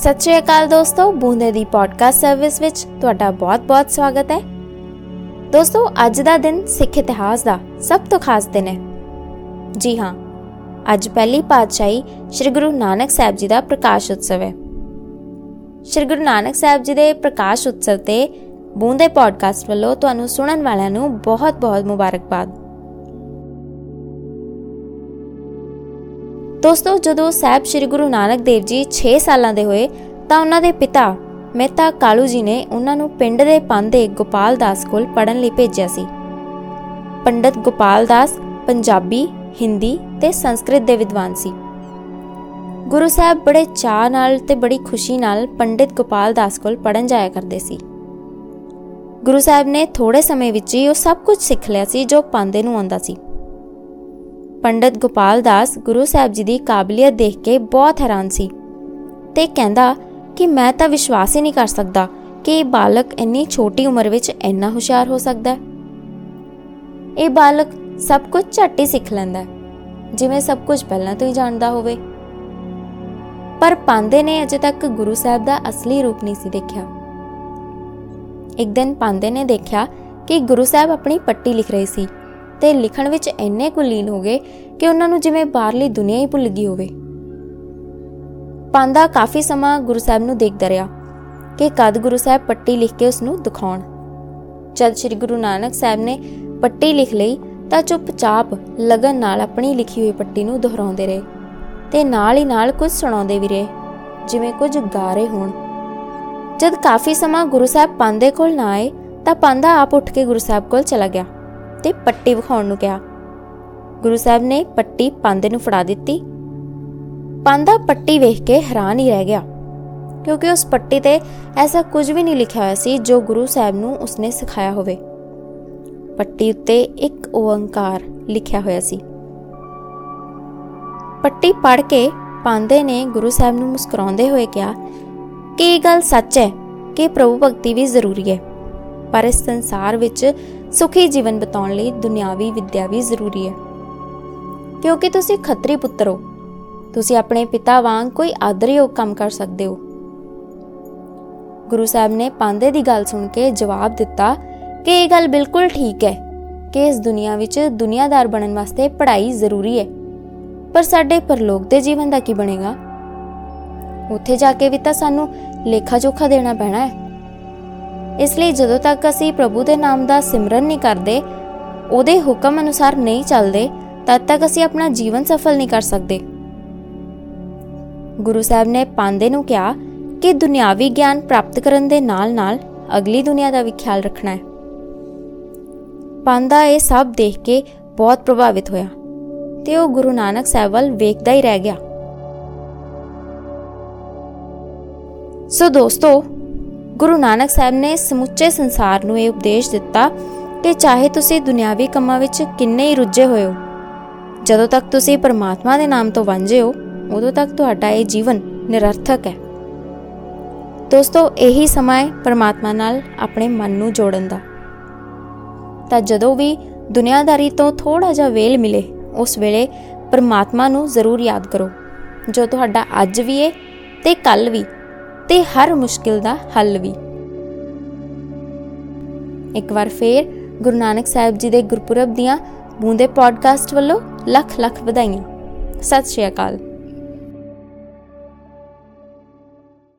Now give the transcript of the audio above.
ਸਤਿ ਸ਼੍ਰੀ ਅਕਾਲ ਦੋਸਤੋ, ਬੂੰਦੇ ਦੀ podcast service ਵਿੱਚ ਤੁਹਾਡਾ ਬਹੁਤ-ਬਹੁਤ ਸਵਾਗਤ ਹੈ। ਦੋਸਤੋ, ਅੱਜ ਦਾ ਦਿਨ ਸਿੱਖ ਇਤਿਹਾਸ ਦਾ ਸਭ ਤੋਂ ਖਾਸ ਦਿਨ ਹੈ। ਜੀ ਹਾਂ, ਅੱਜ ਪਹਿਲੀ ਪਾਤਸ਼ਾਹੀ ਸ੍ਰੀ ਗੁਰੂ ਨਾਨਕ ਸਾਹਿਬ ਜੀ ਦਾ ਪ੍ਰਕਾਸ਼ ਉਤਸਵ ਹੈ। ਸ੍ਰੀ ਗੁਰੂ ਨਾਨਕ ਸਾਹਿਬ ਜੀ ਦੇ ਪ੍ਰਕਾਸ਼ ਉਤਸਵ ਤੇ ਬੂੰਦੇ ਪੋਡਕਾਸਟ ਵੱਲੋਂ ਤੁਹਾਨੂੰ ਸੁਣਨ ਵਾਲਿਆਂ ਨੂੰ ਬਹੁਤ-ਬਹੁਤ ਮੁਬਾਰਕਬਾਦ। ਦੋਸਤੋ, ਜਦੋਂ ਸਾਹਿਬ ਸ੍ਰੀ ਗੁਰੂ ਨਾਨਕ ਦੇਵ ਜੀ 6 ਸਾਲਾਂ ਦੇ ਹੋਏ, ਤਾਂ ਉਹਨਾਂ ਦੇ ਪਿਤਾ ਮਹਿਤਾ ਕਾਲੂ ਜੀ ਨੇ ਉਹਨਾਂ ਨੂੰ ਪਿੰਡ ਦੇ ਪੰਦੇ ਗੋਪਾਲ ਦਾਸ ਕੋਲ ਪੜਨ ਲਈ ਭੇਜਿਆ ਸੀ। ਪੰਡਤ ਗੋਪਾਲ ਦਾਸ ਪੰਜਾਬੀ, ਹਿੰਦੀ ਤੇ ਸੰਸਕ੍ਰਿਤ ਦੇ ਵਿਦਵਾਨ ਸੀ। ਗੁਰੂ ਸਾਹਿਬ ਬੜੇ ਚਾਹ ਨਾਲ ਤੇ ਬੜੀ ਖੁਸ਼ੀ ਨਾਲ ਪੰਡਿਤ ਗੋਪਾਲ ਦਾਸ ਕੋਲ ਪੜਨ ਜਾਇਆ ਕਰਦੇ ਸੀ। ਗੁਰੂ ਸਾਹਿਬ ਨੇ ਥੋੜੇ ਸਮੇਂ ਵਿੱਚ ਹੀ ਉਹ ਸਭ ਕੁਝ ਸਿੱਖ ਲਿਆ ਸੀ ਜੋ ਪੰਦੇ ਨੂੰ ਆਉਂਦਾ ਸੀ। ਪੰਡਤ ਗੋਪਾਲ ਦਾਸ ਗੁਰੂ ਸਾਹਿਬ ਜੀ ਦੀ ਕਾਬਲੀਅਤ ਦੇਖ ਕੇ ਬਹੁਤ ਹੈਰਾਨ ਸੀ ਤੇ ਕਹਿੰਦਾ ਕਿ ਮੈਂ ਤਾਂ ਵਿਸ਼ਵਾਸ ਹੀ ਨਹੀਂ ਕਰ ਸਕਦਾ ਕਿ ਇਹ ਬਾਲਕ ਇੰਨੀ ਛੋਟੀ ਉਮਰ ਵਿੱਚ ਇੰਨਾ ਹੁਸ਼ਿਆਰ ਹੋ ਸਕਦਾ ਹੈ। ਇਹ ਬਾਲਕ ਸਭ ਕੁਝ ਝੱਟ ਹੀ ਸਿੱਖ ਲੈਂਦਾ ਹੈ, ਜਿਵੇਂ ਸਭ ਕੁਝ ਪਹਿਲਾਂ ਤੋਂ ਹੀ ਜਾਣਦਾ ਹੋਵੇ। ਪਰ ਪਾਂਦੇ ਨੇ ਅਜੇ ਤੱਕ ਗੁਰੂ ਸਾਹਿਬ ਦਾ ਅਸਲੀ ਰੂਪ ਨਹੀਂ ਸੀ ਦੇਖਿਆ। ਇੱਕ ਦਿਨ ਪਾਂਦੇ ਨੇ ਦੇਖਿਆ ਕਿ ਗੁਰੂ ਸਾਹਿਬ ਆਪਣੀ ਪੱਟੀ ਲਿਖ ਰਹੇ ਸੀ। ਤੇ ਲਿਖਣ ਵਿੱਚ ਇੰਨੇ ਕੁਲੀਨ ਹੋ ਗਏ ਕਿ ਉਹਨਾਂ ਨੂੰ ਜਿਵੇਂ ਬਾਹਰਲੀ ਦੁਨੀਆ ਹੀ ਭੁੱਲ ਗਈ ਹੋਵੇ। ਪਾਂਦਾ ਕਾਫੀ ਸਮਾਂ ਗੁਰੂ ਸਾਹਿਬ ਨੂੰ ਦੇਖਦਾ ਰਿਹਾ ਕਿ ਕਦ ਗੁਰੂ ਸਾਹਿਬ ਪੱਟੀ ਲਿਖ ਕੇ ਉਸ ਨੂੰ ਦਿਖਾਉਣ। ਜਦ ਸ੍ਰੀ ਗੁਰੂ ਨਾਨਕ ਸਾਹਿਬ ਨੇ ਪੱਟੀ ਲਿਖ ਲਈ ਤਾਂ ਚੁੱਪਚਾਪ ਲਗਨ ਨਾਲ ਆਪਣੀ ਲਿਖੀ ਹੋਈ ਪੱਟੀ ਨੂੰ ਦੁਹਰਾਉਂਦੇ ਰਹੇ ਤੇ ਨਾਲ ਹੀ ਨਾਲ ਕੁਝ ਸੁਣਾਉਂਦੇ ਵੀ ਰਹੇ, ਜਿਵੇਂ ਕੁਝ ਗਾ ਰਹੇ ਹੋਣ। ਜਦ ਕਾਫੀ ਸਮਾਂ ਗੁਰੂ ਸਾਹਿਬ ਪਾਂਦੇ ਕੋਲ ਨਾ ਆਏ ਤਾਂ ਪਾਂਦਾ ਆਪ ਉੱਠ ਕੇ ਗੁਰੂ ਸਾਹਿਬ ਕੋਲ ਚਲਾ ਗਿਆ। ਤੇ ਪੱਟੀ ਵਿਖਾਉਣ ਨੂੰ ਕਿਹਾ। ਗੁਰੂ ਸਾਹਿਬ ਨੇ ਪੱਟੀ ਪਾਂਦੇ ਨੂੰ ਫੜਾ ਦਿੱਤੀ। ਪਾਂਦਾ ਪੱਟੀ ਵੇਖ ਕੇ ਹੈਰਾਨ ਹੀ ਰਹਿ ਗਿਆ, ਕਿਉਂਕਿ ਉਸ ਪੱਟੀ ਤੇ ਐਸਾ ਕੁਝ ਵੀ ਨਹੀਂ ਲਿਖਿਆ ਹੋਇਆ ਸੀ ਜੋ ਗੁਰੂ ਸਾਹਿਬ ਨੂੰ ਉਸਨੇ ਸਿਖਾਇਆ ਹੋਵੇ। ਪੱਟੀ ਉੱਤੇ ਇੱਕ ਓੰਕਾਰ ਲਿਖਿਆ ਹੋਇਆ ਸੀ। ਪੱਟੀ ਪੜ੍ਹ ਕੇ ਪਾਂਦੇ ਨੇ ਗੁਰੂ ਸਾਹਿਬ ਨੂੰ ਮੁਸਕਰਾਉਂਦੇ ਹੋਏ ਕਿਹਾ, ਕਿ ਇਹ ਗੱਲ ਸੱਚ ਹੈ ਕਿ ਪ੍ਰਭੂ ਭਗਤੀ ਵੀ ਜ਼ਰੂਰੀ ਹੈ, ਪਰ ਇਸ ਸੰਸਾਰ ਵਿੱਚ ਸੁਖੀ ਜੀਵਨ ਬਤਾਉਣ ਲਈ ਦੁਨਿਆਵੀ ਵਿੱਦਿਆ ਵੀ ਜ਼ਰੂਰੀ ਹੈ। ਕਿਉਂਕਿ ਤੁਸੀਂ ਖੱਤਰੀ ਪੁੱਤਰ ਹੋ। ਤੁਸੀਂ ਆਪਣੇ ਪਿਤਾ ਵਾਂਗ ਕੋਈ ਆਦਰਯੋਗ ਕੰਮ ਕਰ ਸਕਦੇ ਹੋ। ਗੁਰੂ ਸਾਹਿਬ ਨੇ ਪਾਂਦੇ ਦੀ ਗੱਲ ਸੁਣ ਕੇ ਜਵਾਬ ਦਿੱਤਾ ਕਿ ਇਹ ਗੱਲ ਬਿਲਕੁਲ ਠੀਕ ਹੈ ਕਿ ਇਸ ਦੁਨੀਆ ਵਿੱਚ ਦੁਨੀਆਦਾਰ ਬਣਨ ਵਾਸਤੇ ਪੜ੍ਹਾਈ ਜ਼ਰੂਰੀ ਹੈ। ਪਰ ਸਾਡੇ ਪਰਲੋਕ ਦੇ ਜੀਵਨ ਦਾ ਕੀ ਬਣੇਗਾ? ਉੱਥੇ ਜਾ ਕੇ ਵੀ ਤਾਂ ਸਾਨੂੰ ਲੇਖਾ ਜੋਖਾ ਦੇਣਾ ਪੈਣਾ ਹੈ। ਇਸ ਲਈ ਜਦੋਂ ਤੱਕ ਅਸੀਂ ਪ੍ਰਭੂ ਦੇ ਨਾਮ ਦਾ ਸਿਮਰਨ ਨਹੀਂ ਕਰਦੇ, ਉਹਦੇ ਹੁਕਮ ਅਨੁਸਾਰ ਨਹੀਂ ਚੱਲਦੇ, ਤਦ ਤੱਕ ਅਸੀਂ ਆਪਣਾ ਜੀਵਨ ਸਫਲ ਨਹੀਂ ਕਰ ਸਕਦੇ। ਗੁਰੂ ਸਾਹਿਬ ਨੇ ਪਾਂਦੇ ਨੂੰ ਕਿਹਾ ਕਿ ਦੁਨਿਆਵੀ ਗਿਆਨ ਪ੍ਰਾਪਤ ਕਰਨ ਦੇ ਨਾਲ-ਨਾਲ ਅਗਲੀ ਦੁਨੀਆ ਦਾ ਵੀ ਖਿਆਲ ਰੱਖਣਾ ਹੈ। ਪਾਂਦਾ ਇਹ ਸਭ ਦੇਖ ਕੇ ਬਹੁਤ ਪ੍ਰਭਾਵਿਤ ਹੋਇਆ ਤੇ ਉਹ ਗੁਰੂ ਨਾਨਕ ਸਾਹਿਬ ਵੱਲ ਵੇਖਦਾ ਹੀ ਰਹਿ ਗਿਆ। ਸੋ ਦੋਸਤੋ ਗੁਰੂ ਨਾਨਕ ਸਾਹਿਬ ਨੇ ਸਮੁੱਚੇ ਸੰਸਾਰ ਨੂੰ ਇਹ ਉਪਦੇਸ਼ ਦਿੱਤਾ ਕਿ ਚਾਹੇ ਤੁਸੀਂ ਦੁਨਿਆਵੀ ਕੰਮਾਂ ਵਿੱਚ ਕਿੰਨੇ ਹੀ ਰੁੱਝੇ ਹੋਏ ਹੋ, ਜਦੋਂ ਤੱਕ ਤੁਸੀਂ ਪਰਮਾਤਮਾ ਦੇ ਨਾਮ ਤੋਂ ਵਾਂਝੇ ਹੋ, ਉਦੋਂ ਤੱਕ ਤੁਹਾਡਾ ਇਹ ਜੀਵਨ ਨਿਰਰਥਕ ਹੈ। ਦੋਸਤੋ, ਇਹੀ ਸਮਾਂ ਹੈ ਪਰਮਾਤਮਾ ਨਾਲ ਆਪਣੇ ਮਨ ਨੂੰ ਜੋੜਨ ਦਾ। ਤਾਂ ਜਦੋਂ ਵੀ ਦੁਨੀਆਦਾਰੀ ਤੋਂ ਥੋੜਾ ਜਿਹਾ ਵੇਲ ਮਿਲੇ, ਉਸ ਵੇਲੇ ਪਰਮਾਤਮਾ ਨੂੰ ਜ਼ਰੂਰ ਯਾਦ ਕਰੋ। ਜੋ ਤੁਹਾਡਾ ਅੱਜ ਵੀ ਹੈ ਤੇ ਕੱਲ ਵੀ। ਤੇ ਹਰ ਮੁਸ਼ਕਿਲ ਦਾ ਹੱਲ ਵੀ। ਇੱਕ ਵਾਰ ਫੇਰ ਗੁਰੂ ਨਾਨਕ ਸਾਹਿਬ ਜੀ ਦੇ ਗੁਰਪੁਰਬ ਦੀਆਂ ਬੂੰਦੇ ਪੋਡਕਾਸਟ ਵੱਲੋਂ ਲੱਖ ਲੱਖ ਵਧਾਈਆਂ। ਸਤਿ ਸ਼੍ਰੀ ਅਕਾਲ।